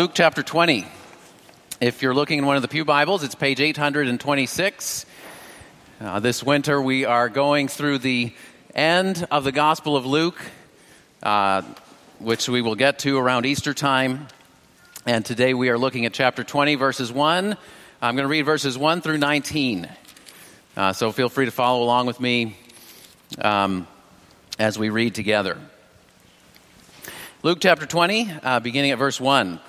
Luke chapter 20. If you're looking in one of the Pew Bibles, it's page 826. Uh, this winter, we are going through the end of the Gospel of Luke, uh, which we will get to around Easter time. And today we are looking at chapter 20, verses 1. I'm going to read verses 1 through 19. Uh, so feel free to follow along with me um, as we read together. Luke chapter 20, uh, beginning at verse 1.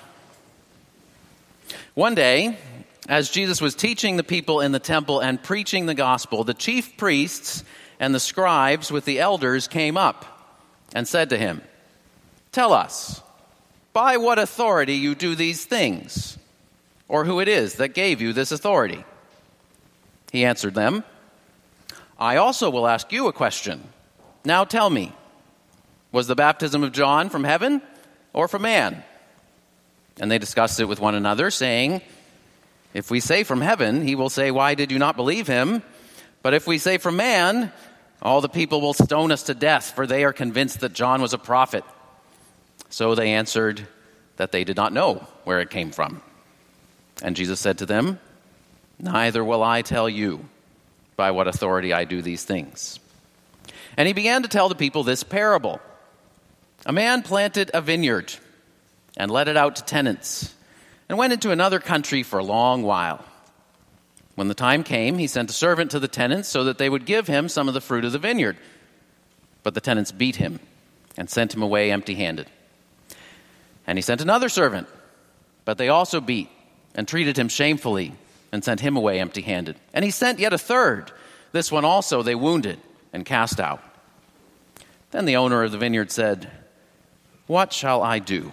One day, as Jesus was teaching the people in the temple and preaching the gospel, the chief priests and the scribes with the elders came up and said to him, Tell us, by what authority you do these things, or who it is that gave you this authority? He answered them, I also will ask you a question. Now tell me, was the baptism of John from heaven or from man? And they discussed it with one another, saying, If we say from heaven, he will say, Why did you not believe him? But if we say from man, all the people will stone us to death, for they are convinced that John was a prophet. So they answered that they did not know where it came from. And Jesus said to them, Neither will I tell you by what authority I do these things. And he began to tell the people this parable A man planted a vineyard and let it out to tenants, and went into another country for a long while. When the time came, he sent a servant to the tenants so that they would give him some of the fruit of the vineyard. But the tenants beat him and sent him away empty handed. And he sent another servant, but they also beat and treated him shamefully and sent him away empty handed. And he sent yet a third. This one also they wounded and cast out. Then the owner of the vineyard said, What shall I do?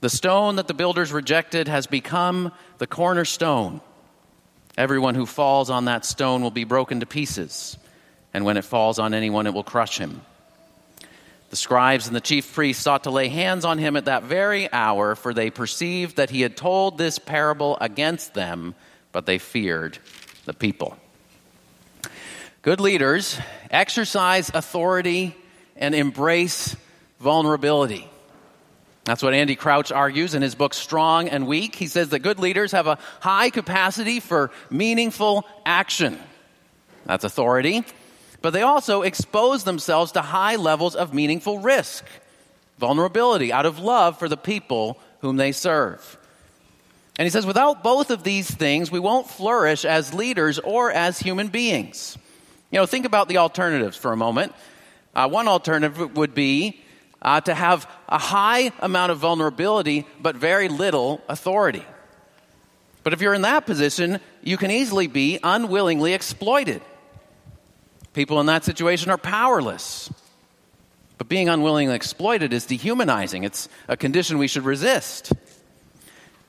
The stone that the builders rejected has become the cornerstone. Everyone who falls on that stone will be broken to pieces, and when it falls on anyone, it will crush him. The scribes and the chief priests sought to lay hands on him at that very hour, for they perceived that he had told this parable against them, but they feared the people. Good leaders exercise authority and embrace vulnerability. That's what Andy Crouch argues in his book Strong and Weak. He says that good leaders have a high capacity for meaningful action. That's authority. But they also expose themselves to high levels of meaningful risk, vulnerability, out of love for the people whom they serve. And he says, without both of these things, we won't flourish as leaders or as human beings. You know, think about the alternatives for a moment. Uh, one alternative would be uh, to have a high amount of vulnerability but very little authority. But if you're in that position, you can easily be unwillingly exploited. People in that situation are powerless. But being unwillingly exploited is dehumanizing. It's a condition we should resist.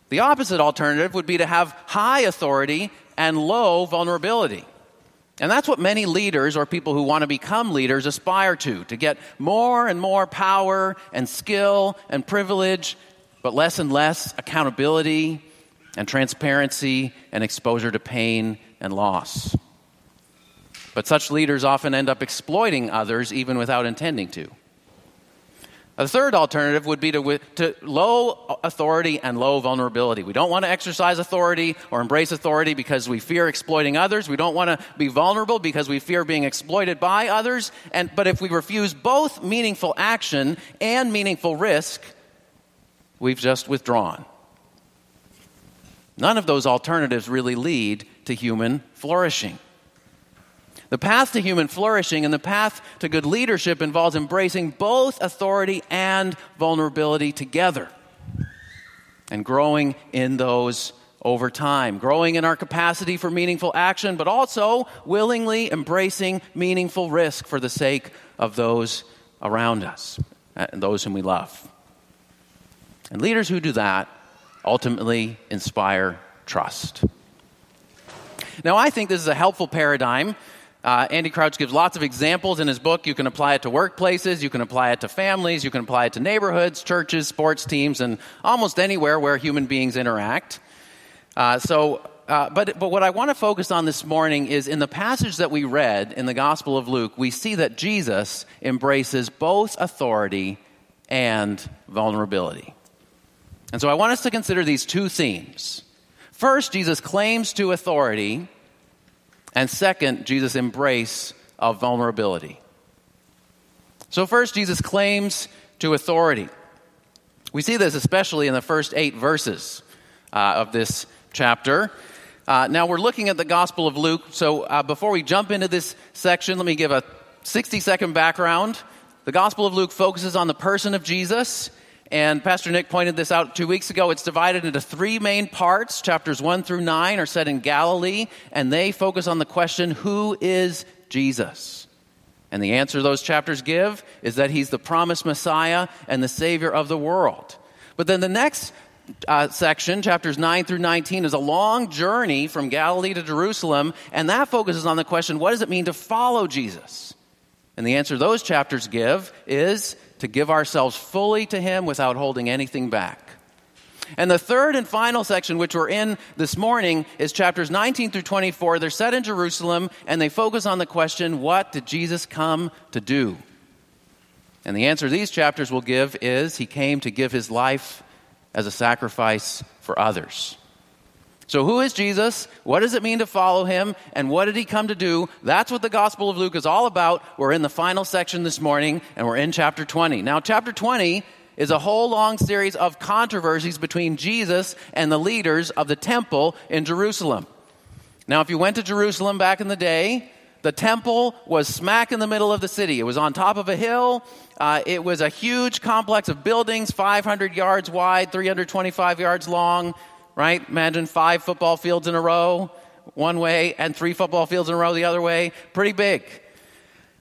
The opposite alternative would be to have high authority and low vulnerability. And that's what many leaders or people who want to become leaders aspire to to get more and more power and skill and privilege, but less and less accountability and transparency and exposure to pain and loss. But such leaders often end up exploiting others even without intending to. A third alternative would be to, to, low authority and low vulnerability. We don't want to exercise authority or embrace authority because we fear exploiting others. We don't want to be vulnerable because we fear being exploited by others. And, but if we refuse both meaningful action and meaningful risk, we've just withdrawn. None of those alternatives really lead to human flourishing. The path to human flourishing and the path to good leadership involves embracing both authority and vulnerability together and growing in those over time, growing in our capacity for meaningful action, but also willingly embracing meaningful risk for the sake of those around us uh, and those whom we love. And leaders who do that ultimately inspire trust. Now, I think this is a helpful paradigm. Uh, Andy Crouch gives lots of examples in his book. You can apply it to workplaces, you can apply it to families, you can apply it to neighborhoods, churches, sports teams, and almost anywhere where human beings interact. Uh, so, uh, but, but what I want to focus on this morning is in the passage that we read in the Gospel of Luke, we see that Jesus embraces both authority and vulnerability. And so I want us to consider these two themes. First, Jesus claims to authority, and second, Jesus' embrace of vulnerability. So, first, Jesus claims to authority. We see this especially in the first eight verses uh, of this chapter. Uh, now, we're looking at the Gospel of Luke. So, uh, before we jump into this section, let me give a 60 second background. The Gospel of Luke focuses on the person of Jesus. And Pastor Nick pointed this out two weeks ago. It's divided into three main parts. Chapters 1 through 9 are set in Galilee, and they focus on the question who is Jesus? And the answer those chapters give is that he's the promised Messiah and the Savior of the world. But then the next uh, section, chapters 9 through 19, is a long journey from Galilee to Jerusalem, and that focuses on the question what does it mean to follow Jesus? And the answer those chapters give is to give ourselves fully to Him without holding anything back. And the third and final section, which we're in this morning, is chapters 19 through 24. They're set in Jerusalem, and they focus on the question what did Jesus come to do? And the answer these chapters will give is He came to give His life as a sacrifice for others. So, who is Jesus? What does it mean to follow him? And what did he come to do? That's what the Gospel of Luke is all about. We're in the final section this morning, and we're in chapter 20. Now, chapter 20 is a whole long series of controversies between Jesus and the leaders of the temple in Jerusalem. Now, if you went to Jerusalem back in the day, the temple was smack in the middle of the city. It was on top of a hill. Uh, it was a huge complex of buildings, 500 yards wide, 325 yards long right? Imagine five football fields in a row one way and three football fields in a row the other way. Pretty big.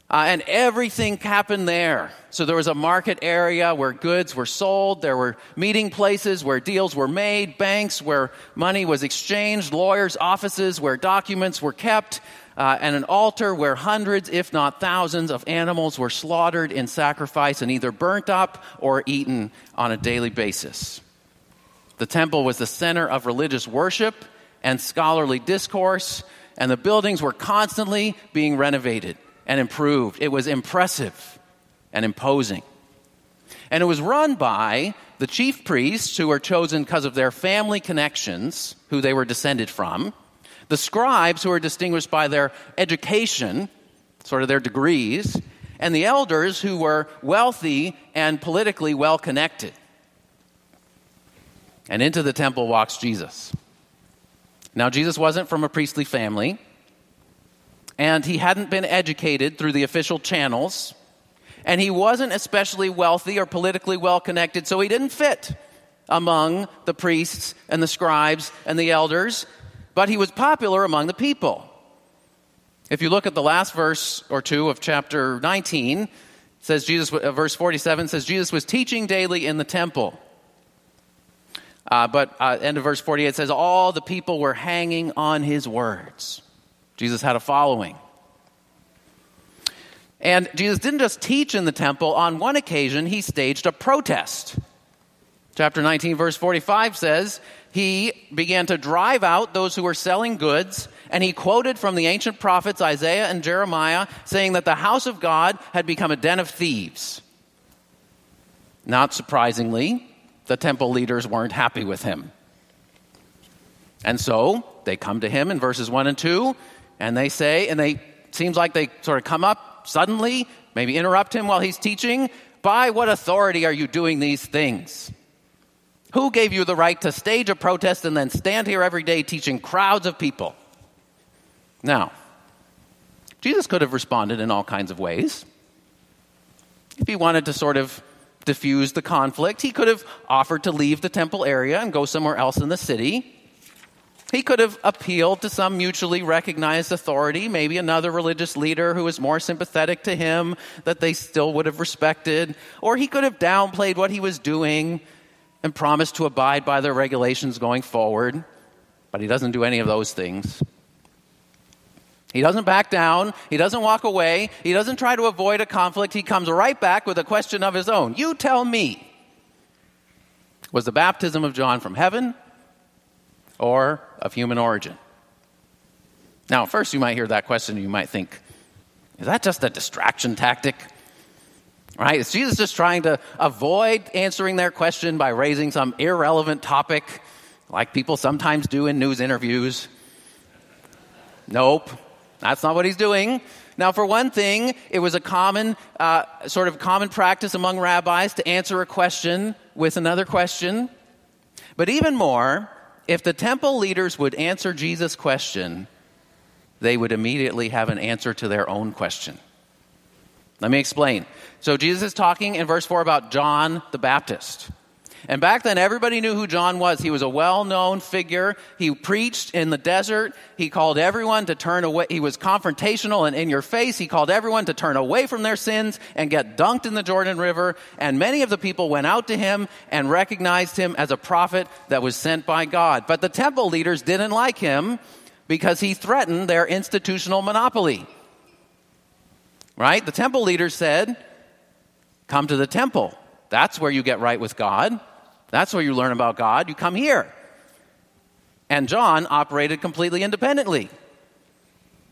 Uh, and everything happened there. So there was a market area where goods were sold. There were meeting places where deals were made, banks where money was exchanged, lawyers' offices where documents were kept, uh, and an altar where hundreds, if not thousands, of animals were slaughtered in sacrifice and either burnt up or eaten on a daily basis. The temple was the center of religious worship and scholarly discourse, and the buildings were constantly being renovated and improved. It was impressive and imposing. And it was run by the chief priests, who were chosen because of their family connections, who they were descended from, the scribes, who were distinguished by their education, sort of their degrees, and the elders, who were wealthy and politically well connected and into the temple walks Jesus. Now, Jesus wasn't from a priestly family, and he hadn't been educated through the official channels, and he wasn't especially wealthy or politically well connected, so he didn't fit among the priests and the scribes and the elders, but he was popular among the people. If you look at the last verse or two of chapter 19, says Jesus, uh, verse 47 says, Jesus was teaching daily in the temple uh, but uh, end of verse 48 says, All the people were hanging on his words. Jesus had a following. And Jesus didn't just teach in the temple. On one occasion, he staged a protest. Chapter 19, verse 45 says, He began to drive out those who were selling goods, and he quoted from the ancient prophets Isaiah and Jeremiah, saying that the house of God had become a den of thieves. Not surprisingly, the temple leaders weren't happy with him. And so they come to him in verses 1 and 2, and they say, and they seems like they sort of come up suddenly, maybe interrupt him while he's teaching. By what authority are you doing these things? Who gave you the right to stage a protest and then stand here every day teaching crowds of people? Now, Jesus could have responded in all kinds of ways. If he wanted to sort of diffuse the conflict. He could have offered to leave the temple area and go somewhere else in the city. He could have appealed to some mutually recognized authority, maybe another religious leader who was more sympathetic to him that they still would have respected. Or he could have downplayed what he was doing and promised to abide by the regulations going forward, but he doesn't do any of those things. He doesn't back down. He doesn't walk away. He doesn't try to avoid a conflict. He comes right back with a question of his own. You tell me. Was the baptism of John from heaven or of human origin? Now, first you might hear that question and you might think, is that just a distraction tactic? Right? Is Jesus just trying to avoid answering their question by raising some irrelevant topic like people sometimes do in news interviews? Nope. That's not what he's doing. Now, for one thing, it was a common, uh, sort of common practice among rabbis to answer a question with another question. But even more, if the temple leaders would answer Jesus' question, they would immediately have an answer to their own question. Let me explain. So, Jesus is talking in verse 4 about John the Baptist. And back then, everybody knew who John was. He was a well known figure. He preached in the desert. He called everyone to turn away. He was confrontational and in your face. He called everyone to turn away from their sins and get dunked in the Jordan River. And many of the people went out to him and recognized him as a prophet that was sent by God. But the temple leaders didn't like him because he threatened their institutional monopoly. Right? The temple leaders said, Come to the temple. That's where you get right with God. That's where you learn about God. You come here. And John operated completely independently.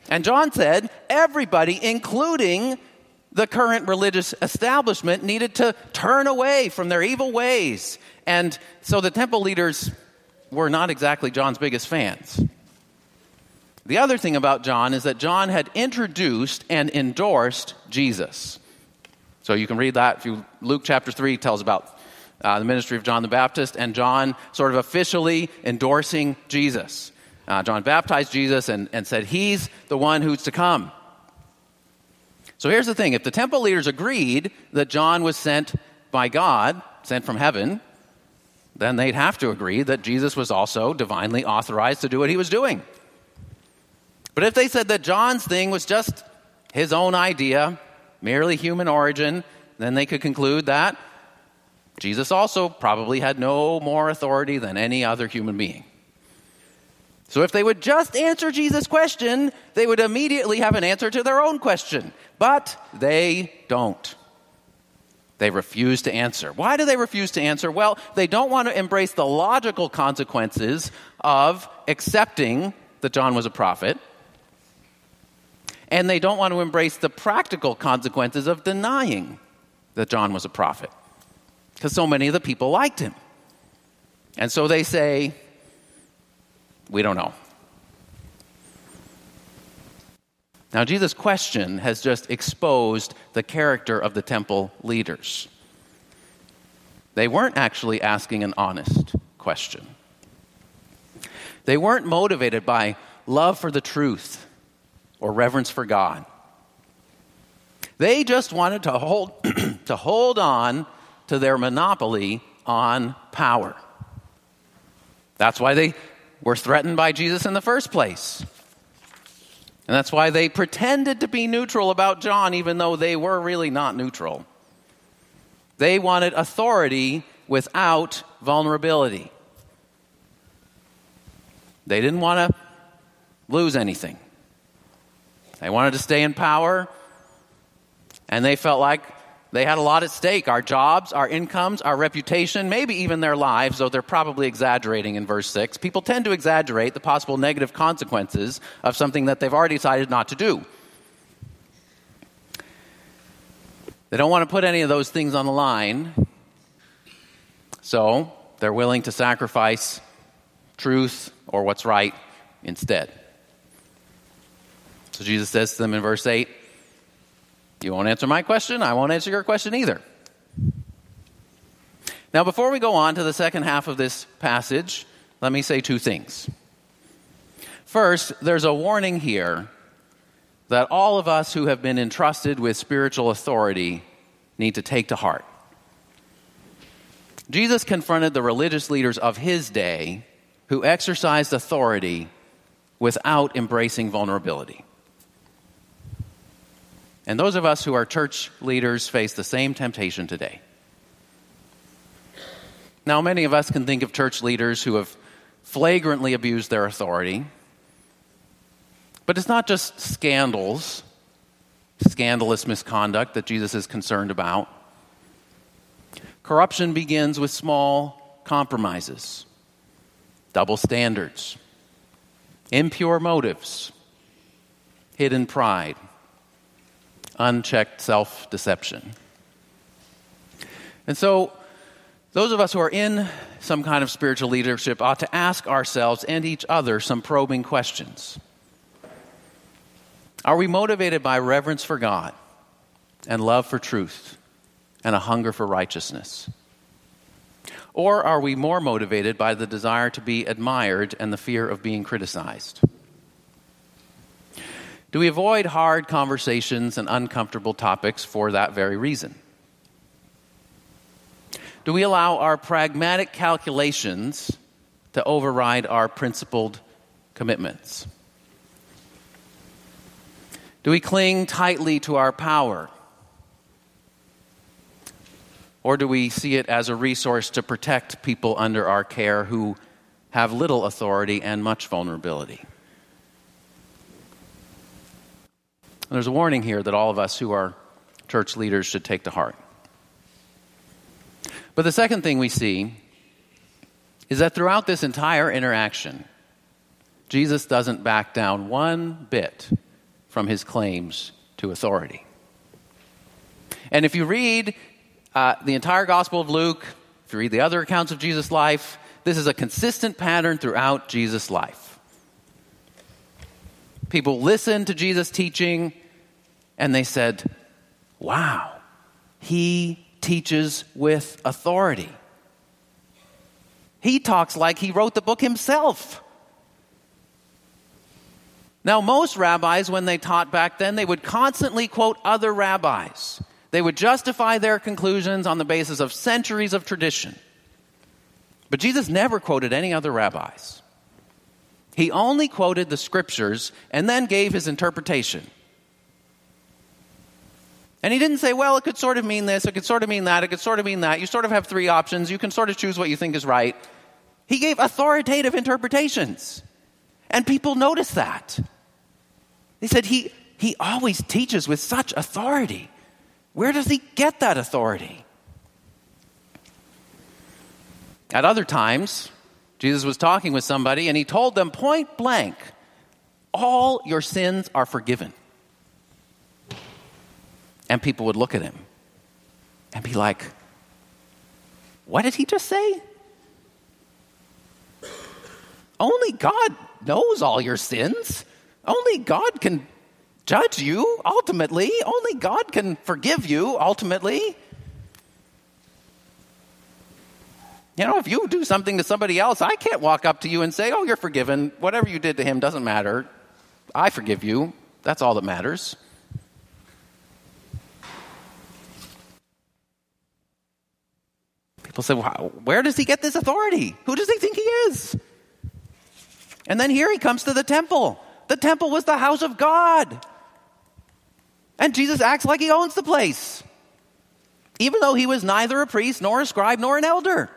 And John said everybody, including the current religious establishment, needed to turn away from their evil ways. And so the temple leaders were not exactly John's biggest fans. The other thing about John is that John had introduced and endorsed Jesus. So you can read that. If you, Luke chapter 3 tells about uh, the ministry of John the Baptist and John sort of officially endorsing Jesus. Uh, John baptized Jesus and, and said, He's the one who's to come. So here's the thing if the temple leaders agreed that John was sent by God, sent from heaven, then they'd have to agree that Jesus was also divinely authorized to do what he was doing. But if they said that John's thing was just his own idea, merely human origin, then they could conclude that Jesus also probably had no more authority than any other human being. So if they would just answer Jesus' question, they would immediately have an answer to their own question. But they don't. They refuse to answer. Why do they refuse to answer? Well, they don't want to embrace the logical consequences of accepting that John was a prophet and they don't want to embrace the practical consequences of denying that John was a prophet because so many of the people liked him. And so they say, We don't know. Now, Jesus' question has just exposed the character of the temple leaders. They weren't actually asking an honest question. They weren't motivated by love for the truth or reverence for God. They just wanted to hold, to hold on to their monopoly on power. That's why they were threatened by Jesus in the first place. And that's why they pretended to be neutral about John, even though they were really not neutral. They wanted authority without vulnerability. They didn't want to lose anything. They wanted to stay in power, and they felt like they had a lot at stake our jobs, our incomes, our reputation, maybe even their lives, though they're probably exaggerating in verse 6. People tend to exaggerate the possible negative consequences of something that they've already decided not to do. They don't want to put any of those things on the line, so they're willing to sacrifice truth or what's right instead. So Jesus says to them in verse 8, You won't answer my question, I won't answer your question either. Now, before we go on to the second half of this passage, let me say two things. First, there's a warning here that all of us who have been entrusted with spiritual authority need to take to heart. Jesus confronted the religious leaders of his day who exercised authority without embracing vulnerability. And those of us who are church leaders face the same temptation today. Now, many of us can think of church leaders who have flagrantly abused their authority. But it's not just scandals, scandalous misconduct that Jesus is concerned about. Corruption begins with small compromises, double standards, impure motives, hidden pride, unchecked self deception. And so, those of us who are in some kind of spiritual leadership ought to ask ourselves and each other some probing questions. Are we motivated by reverence for God and love for truth and a hunger for righteousness? Or are we more motivated by the desire to be admired and the fear of being criticized? Do we avoid hard conversations and uncomfortable topics for that very reason? Do we allow our pragmatic calculations to override our principled commitments? Do we cling tightly to our power? Or do we see it as a resource to protect people under our care who have little authority and much vulnerability? There's a warning here that all of us who are church leaders should take to heart. But the second thing we see is that throughout this entire interaction, Jesus doesn't back down one bit from his claims to authority. And if you read uh, the entire Gospel of Luke, if you read the other accounts of Jesus' life, this is a consistent pattern throughout Jesus' life. People listened to Jesus' teaching and they said, Wow, he teaches with authority. He talks like he wrote the book himself. Now, most rabbis, when they taught back then, they would constantly quote other rabbis. They would justify their conclusions on the basis of centuries of tradition. But Jesus never quoted any other rabbis. He only quoted the scriptures and then gave his interpretation. And he didn't say, well, it could sort of mean this, it could sort of mean that, it could sort of mean that. You sort of have three options. You can sort of choose what you think is right. He gave authoritative interpretations. And people noticed that. They said, he, he always teaches with such authority. Where does he get that authority? At other times, Jesus was talking with somebody and he told them point blank, All your sins are forgiven. And people would look at him and be like, What did he just say? Only God knows all your sins. Only God can judge you ultimately. Only God can forgive you ultimately. You know, if you do something to somebody else, I can't walk up to you and say, Oh, you're forgiven. Whatever you did to him doesn't matter. I forgive you. That's all that matters. People say, well, Where does he get this authority? Who does he think he is? And then here he comes to the temple. The temple was the house of God. And Jesus acts like he owns the place, even though he was neither a priest, nor a scribe, nor an elder.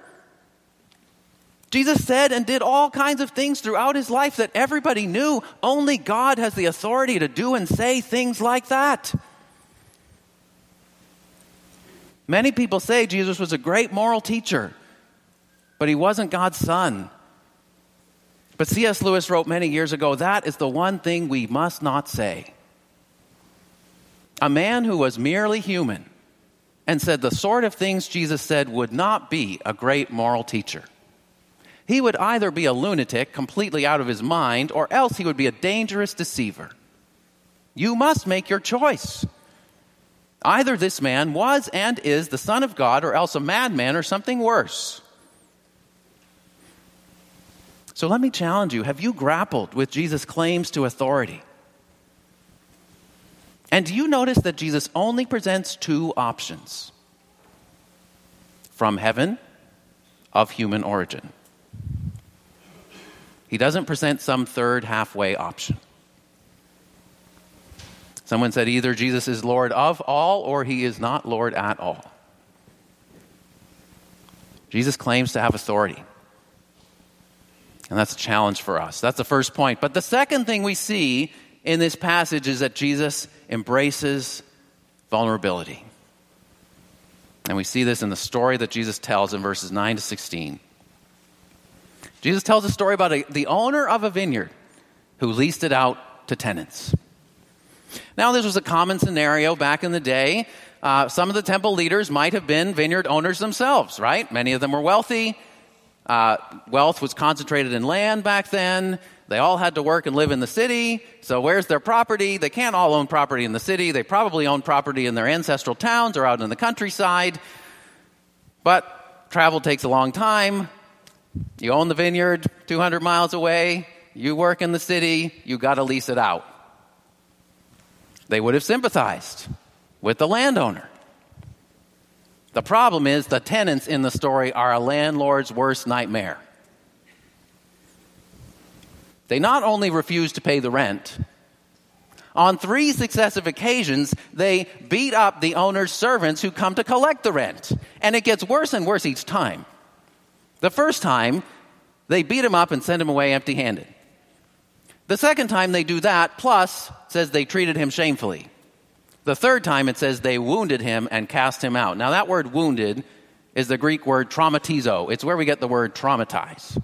Jesus said and did all kinds of things throughout his life that everybody knew. Only God has the authority to do and say things like that. Many people say Jesus was a great moral teacher, but he wasn't God's son. But C.S. Lewis wrote many years ago that is the one thing we must not say. A man who was merely human and said the sort of things Jesus said would not be a great moral teacher. He would either be a lunatic, completely out of his mind, or else he would be a dangerous deceiver. You must make your choice. Either this man was and is the Son of God, or else a madman or something worse. So let me challenge you have you grappled with Jesus' claims to authority? And do you notice that Jesus only presents two options from heaven of human origin? He doesn't present some third halfway option. Someone said either Jesus is Lord of all or he is not Lord at all. Jesus claims to have authority. And that's a challenge for us. That's the first point. But the second thing we see in this passage is that Jesus embraces vulnerability. And we see this in the story that Jesus tells in verses 9 to 16. Jesus tells a story about a, the owner of a vineyard who leased it out to tenants. Now, this was a common scenario back in the day. Uh, some of the temple leaders might have been vineyard owners themselves, right? Many of them were wealthy. Uh, wealth was concentrated in land back then. They all had to work and live in the city. So, where's their property? They can't all own property in the city. They probably own property in their ancestral towns or out in the countryside. But travel takes a long time. You own the vineyard 200 miles away. You work in the city. You got to lease it out. They would have sympathized with the landowner. The problem is the tenants in the story are a landlord's worst nightmare. They not only refuse to pay the rent, on three successive occasions, they beat up the owner's servants who come to collect the rent. And it gets worse and worse each time. The first time, they beat him up and send him away empty handed. The second time they do that, plus, says they treated him shamefully. The third time it says they wounded him and cast him out. Now, that word wounded is the Greek word traumatizo. It's where we get the word traumatize.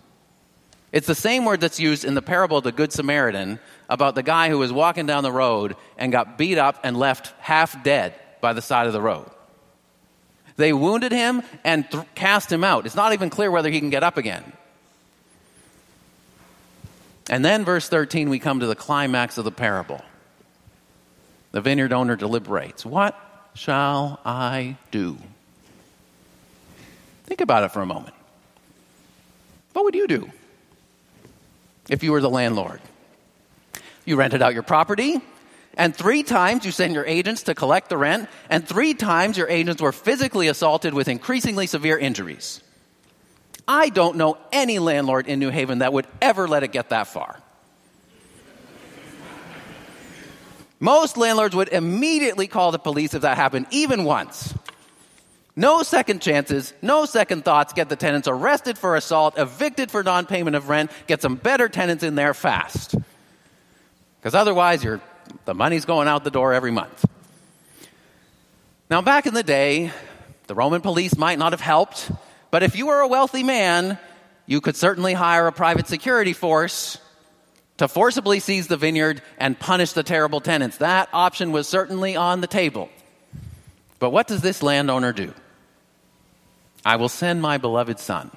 It's the same word that's used in the parable of the Good Samaritan about the guy who was walking down the road and got beat up and left half dead by the side of the road. They wounded him and th- cast him out. It's not even clear whether he can get up again. And then, verse 13, we come to the climax of the parable. The vineyard owner deliberates What shall I do? Think about it for a moment. What would you do? if you were the landlord. You rented out your property, and three times you send your agents to collect the rent, and three times your agents were physically assaulted with increasingly severe injuries. I don't know any landlord in New Haven that would ever let it get that far. Most landlords would immediately call the police if that happened, even once. No second chances, no second thoughts. Get the tenants arrested for assault, evicted for non payment of rent, get some better tenants in there fast. Because otherwise, you're, the money's going out the door every month. Now, back in the day, the Roman police might not have helped, but if you were a wealthy man, you could certainly hire a private security force to forcibly seize the vineyard and punish the terrible tenants. That option was certainly on the table. But what does this landowner do? I will send my beloved son.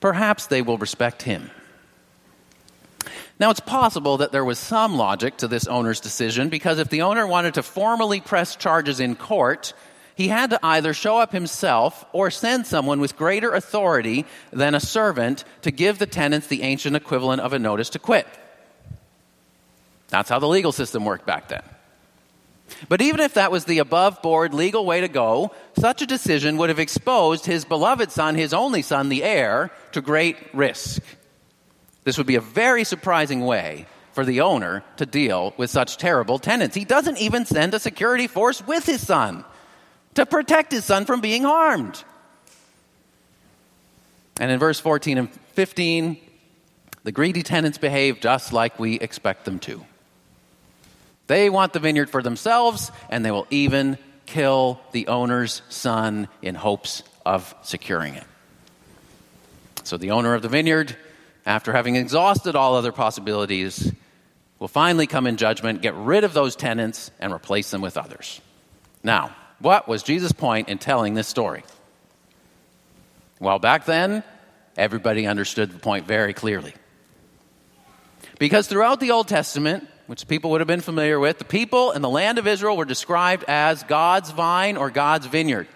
Perhaps they will respect him. Now, it's possible that there was some logic to this owner's decision because if the owner wanted to formally press charges in court, he had to either show up himself or send someone with greater authority than a servant to give the tenants the ancient equivalent of a notice to quit. That's how the legal system worked back then. But even if that was the above board legal way to go, such a decision would have exposed his beloved son, his only son, the heir, to great risk. This would be a very surprising way for the owner to deal with such terrible tenants. He doesn't even send a security force with his son to protect his son from being harmed. And in verse 14 and 15, the greedy tenants behave just like we expect them to. They want the vineyard for themselves, and they will even kill the owner's son in hopes of securing it. So the owner of the vineyard, after having exhausted all other possibilities, will finally come in judgment, get rid of those tenants, and replace them with others. Now, what was Jesus' point in telling this story? Well, back then, everybody understood the point very clearly. Because throughout the Old Testament, which people would have been familiar with, the people in the land of Israel were described as God's vine or God's vineyard.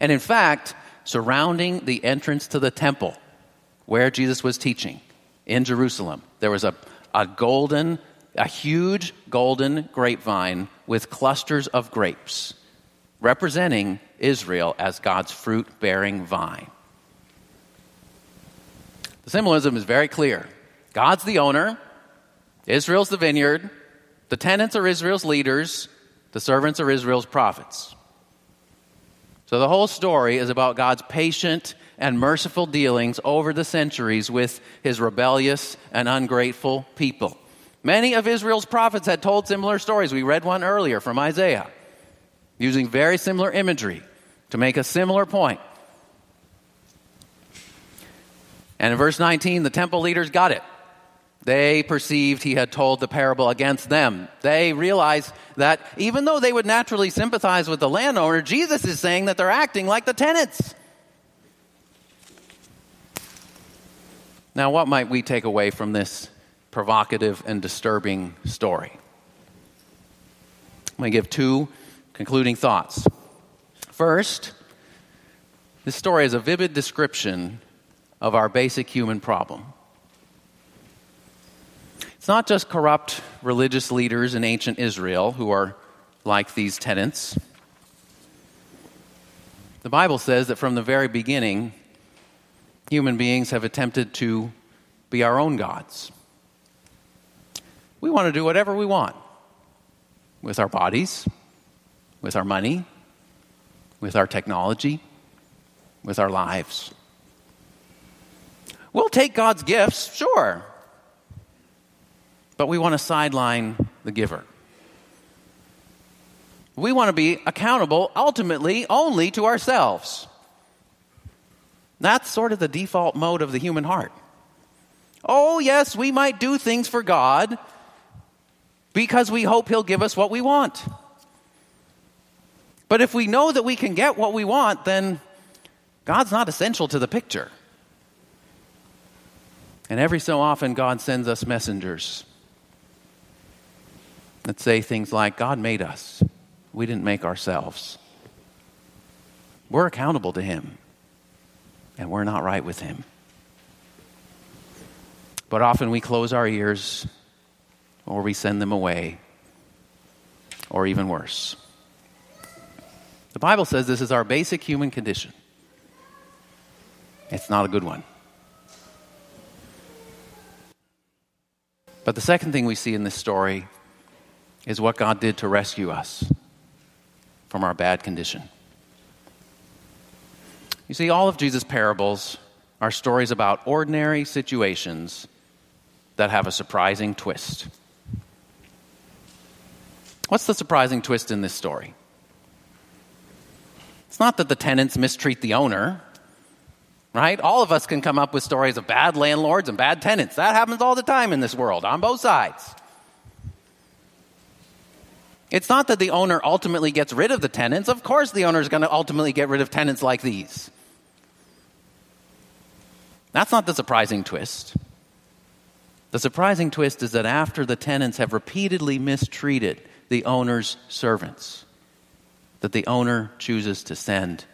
And in fact, surrounding the entrance to the temple where Jesus was teaching in Jerusalem, there was a, a golden, a huge golden grapevine with clusters of grapes, representing Israel as God's fruit bearing vine. The symbolism is very clear. God's the owner, Israel's the vineyard, the tenants are Israel's leaders, the servants are Israel's prophets. So the whole story is about God's patient and merciful dealings over the centuries with his rebellious and ungrateful people. Many of Israel's prophets had told similar stories. We read one earlier from Isaiah, using very similar imagery to make a similar point. And in verse 19, the temple leaders got it. They perceived he had told the parable against them. They realized that even though they would naturally sympathize with the landowner, Jesus is saying that they're acting like the tenants. Now, what might we take away from this provocative and disturbing story? I'm going to give two concluding thoughts. First, this story is a vivid description of our basic human problem. It's not just corrupt religious leaders in ancient Israel who are like these tenants. The Bible says that from the very beginning, human beings have attempted to be our own gods. We want to do whatever we want with our bodies, with our money, with our technology, with our lives. We'll take God's gifts, sure, but we want to sideline the giver. We want to be accountable ultimately only to ourselves. That's sort of the default mode of the human heart. Oh, yes, we might do things for God because we hope He'll give us what we want. But if we know that we can get what we want, then God's not essential to the picture. And every so often, God sends us messengers that say things like, God made us, we didn't make ourselves. We're accountable to Him and we're not right with Him. But often we close our ears or we send them away, or even worse. The Bible says this is our basic human condition. It's not a good one. But the second thing we see in this story is what God did to rescue us from our bad condition. You see, all of Jesus' parables are stories about ordinary situations that have a surprising twist. What's the surprising twist in this story? It's not that the tenants mistreat the owner, right? All of us can come up with stories of bad landlords and bad tenants. That happens all the time in this world, on both sides. It's not that the owner ultimately gets rid of the tenants. Of course, the owner is going to ultimately get rid of tenants like these. That's not the surprising twist. The surprising twist is that after the tenants have repeatedly mistreated the owner's servants, that the owner chooses to send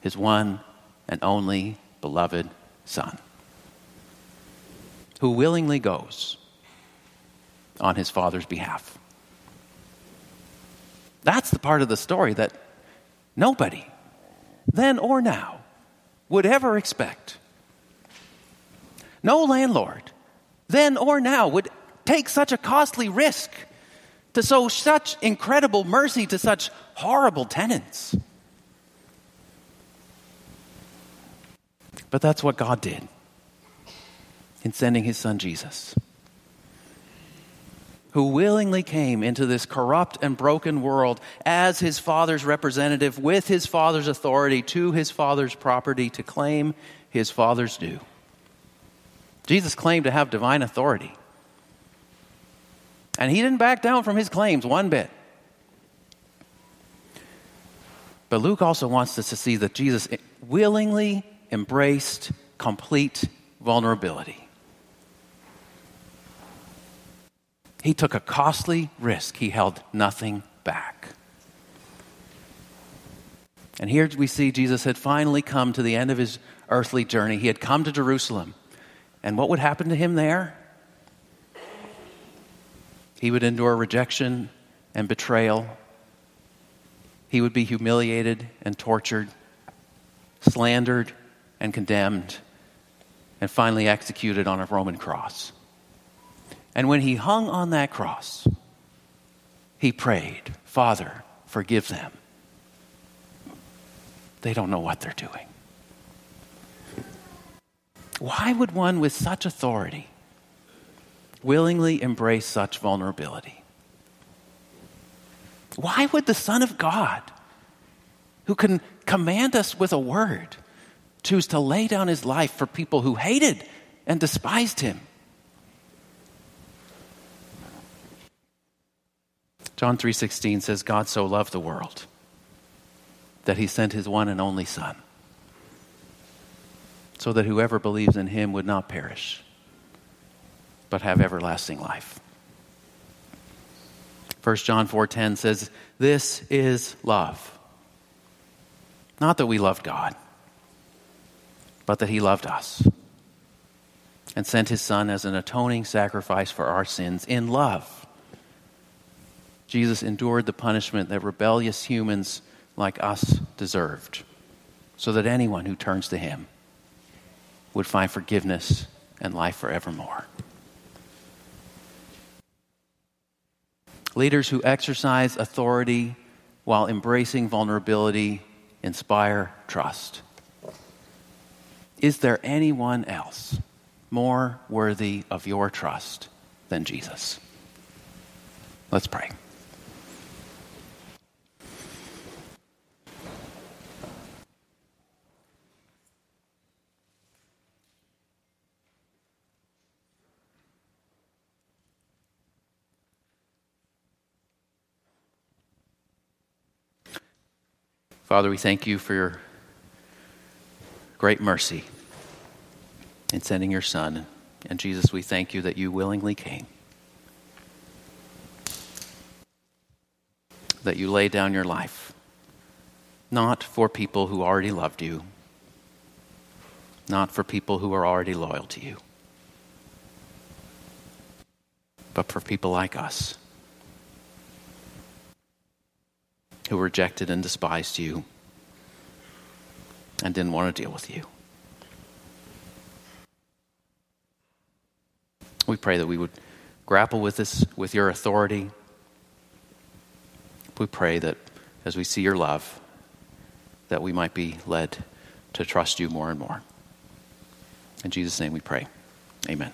his one and only beloved son, who willingly goes on his father's behalf. That's the part of the story that nobody, then or now, would ever expect. No landlord, then or now, would take such a costly risk to show such incredible mercy to such horrible tenants. But that's what God did in sending his son Jesus, who willingly came into this corrupt and broken world as his father's representative with his father's authority to his father's property to claim his father's due. Jesus claimed to have divine authority. And he didn't back down from his claims one bit. But Luke also wants us to see that Jesus willingly embraced complete vulnerability. He took a costly risk, he held nothing back. And here we see Jesus had finally come to the end of his earthly journey. He had come to Jerusalem. And what would happen to him there? He would endure rejection and betrayal. He would be humiliated and tortured, slandered and condemned, and finally executed on a Roman cross. And when he hung on that cross, he prayed, Father, forgive them. they don't know what they're doing. Why would one with such authority willingly embrace such vulnerability? Why would the Son of God, who can command us with a word, choose to lay down his life for people who hated and despised him? John 3:16 says God so loved the world that he sent his one and only son so that whoever believes in him would not perish but have everlasting life. 1 John 4:10 says this is love. Not that we loved God, but that he loved us and sent his son as an atoning sacrifice for our sins in love Jesus endured the punishment that rebellious humans like us deserved, so that anyone who turns to him would find forgiveness and life forevermore. Leaders who exercise authority while embracing vulnerability inspire trust. Is there anyone else more worthy of your trust than Jesus? Let's pray. Father, we thank you for your great mercy in sending your Son. And Jesus, we thank you that you willingly came, that you laid down your life, not for people who already loved you, not for people who are already loyal to you, but for people like us who rejected and despised you and didn't want to deal with you. We pray that we would grapple with this, with your authority. We pray that as we see your love, that we might be led to trust you more and more. In Jesus' name we pray. Amen.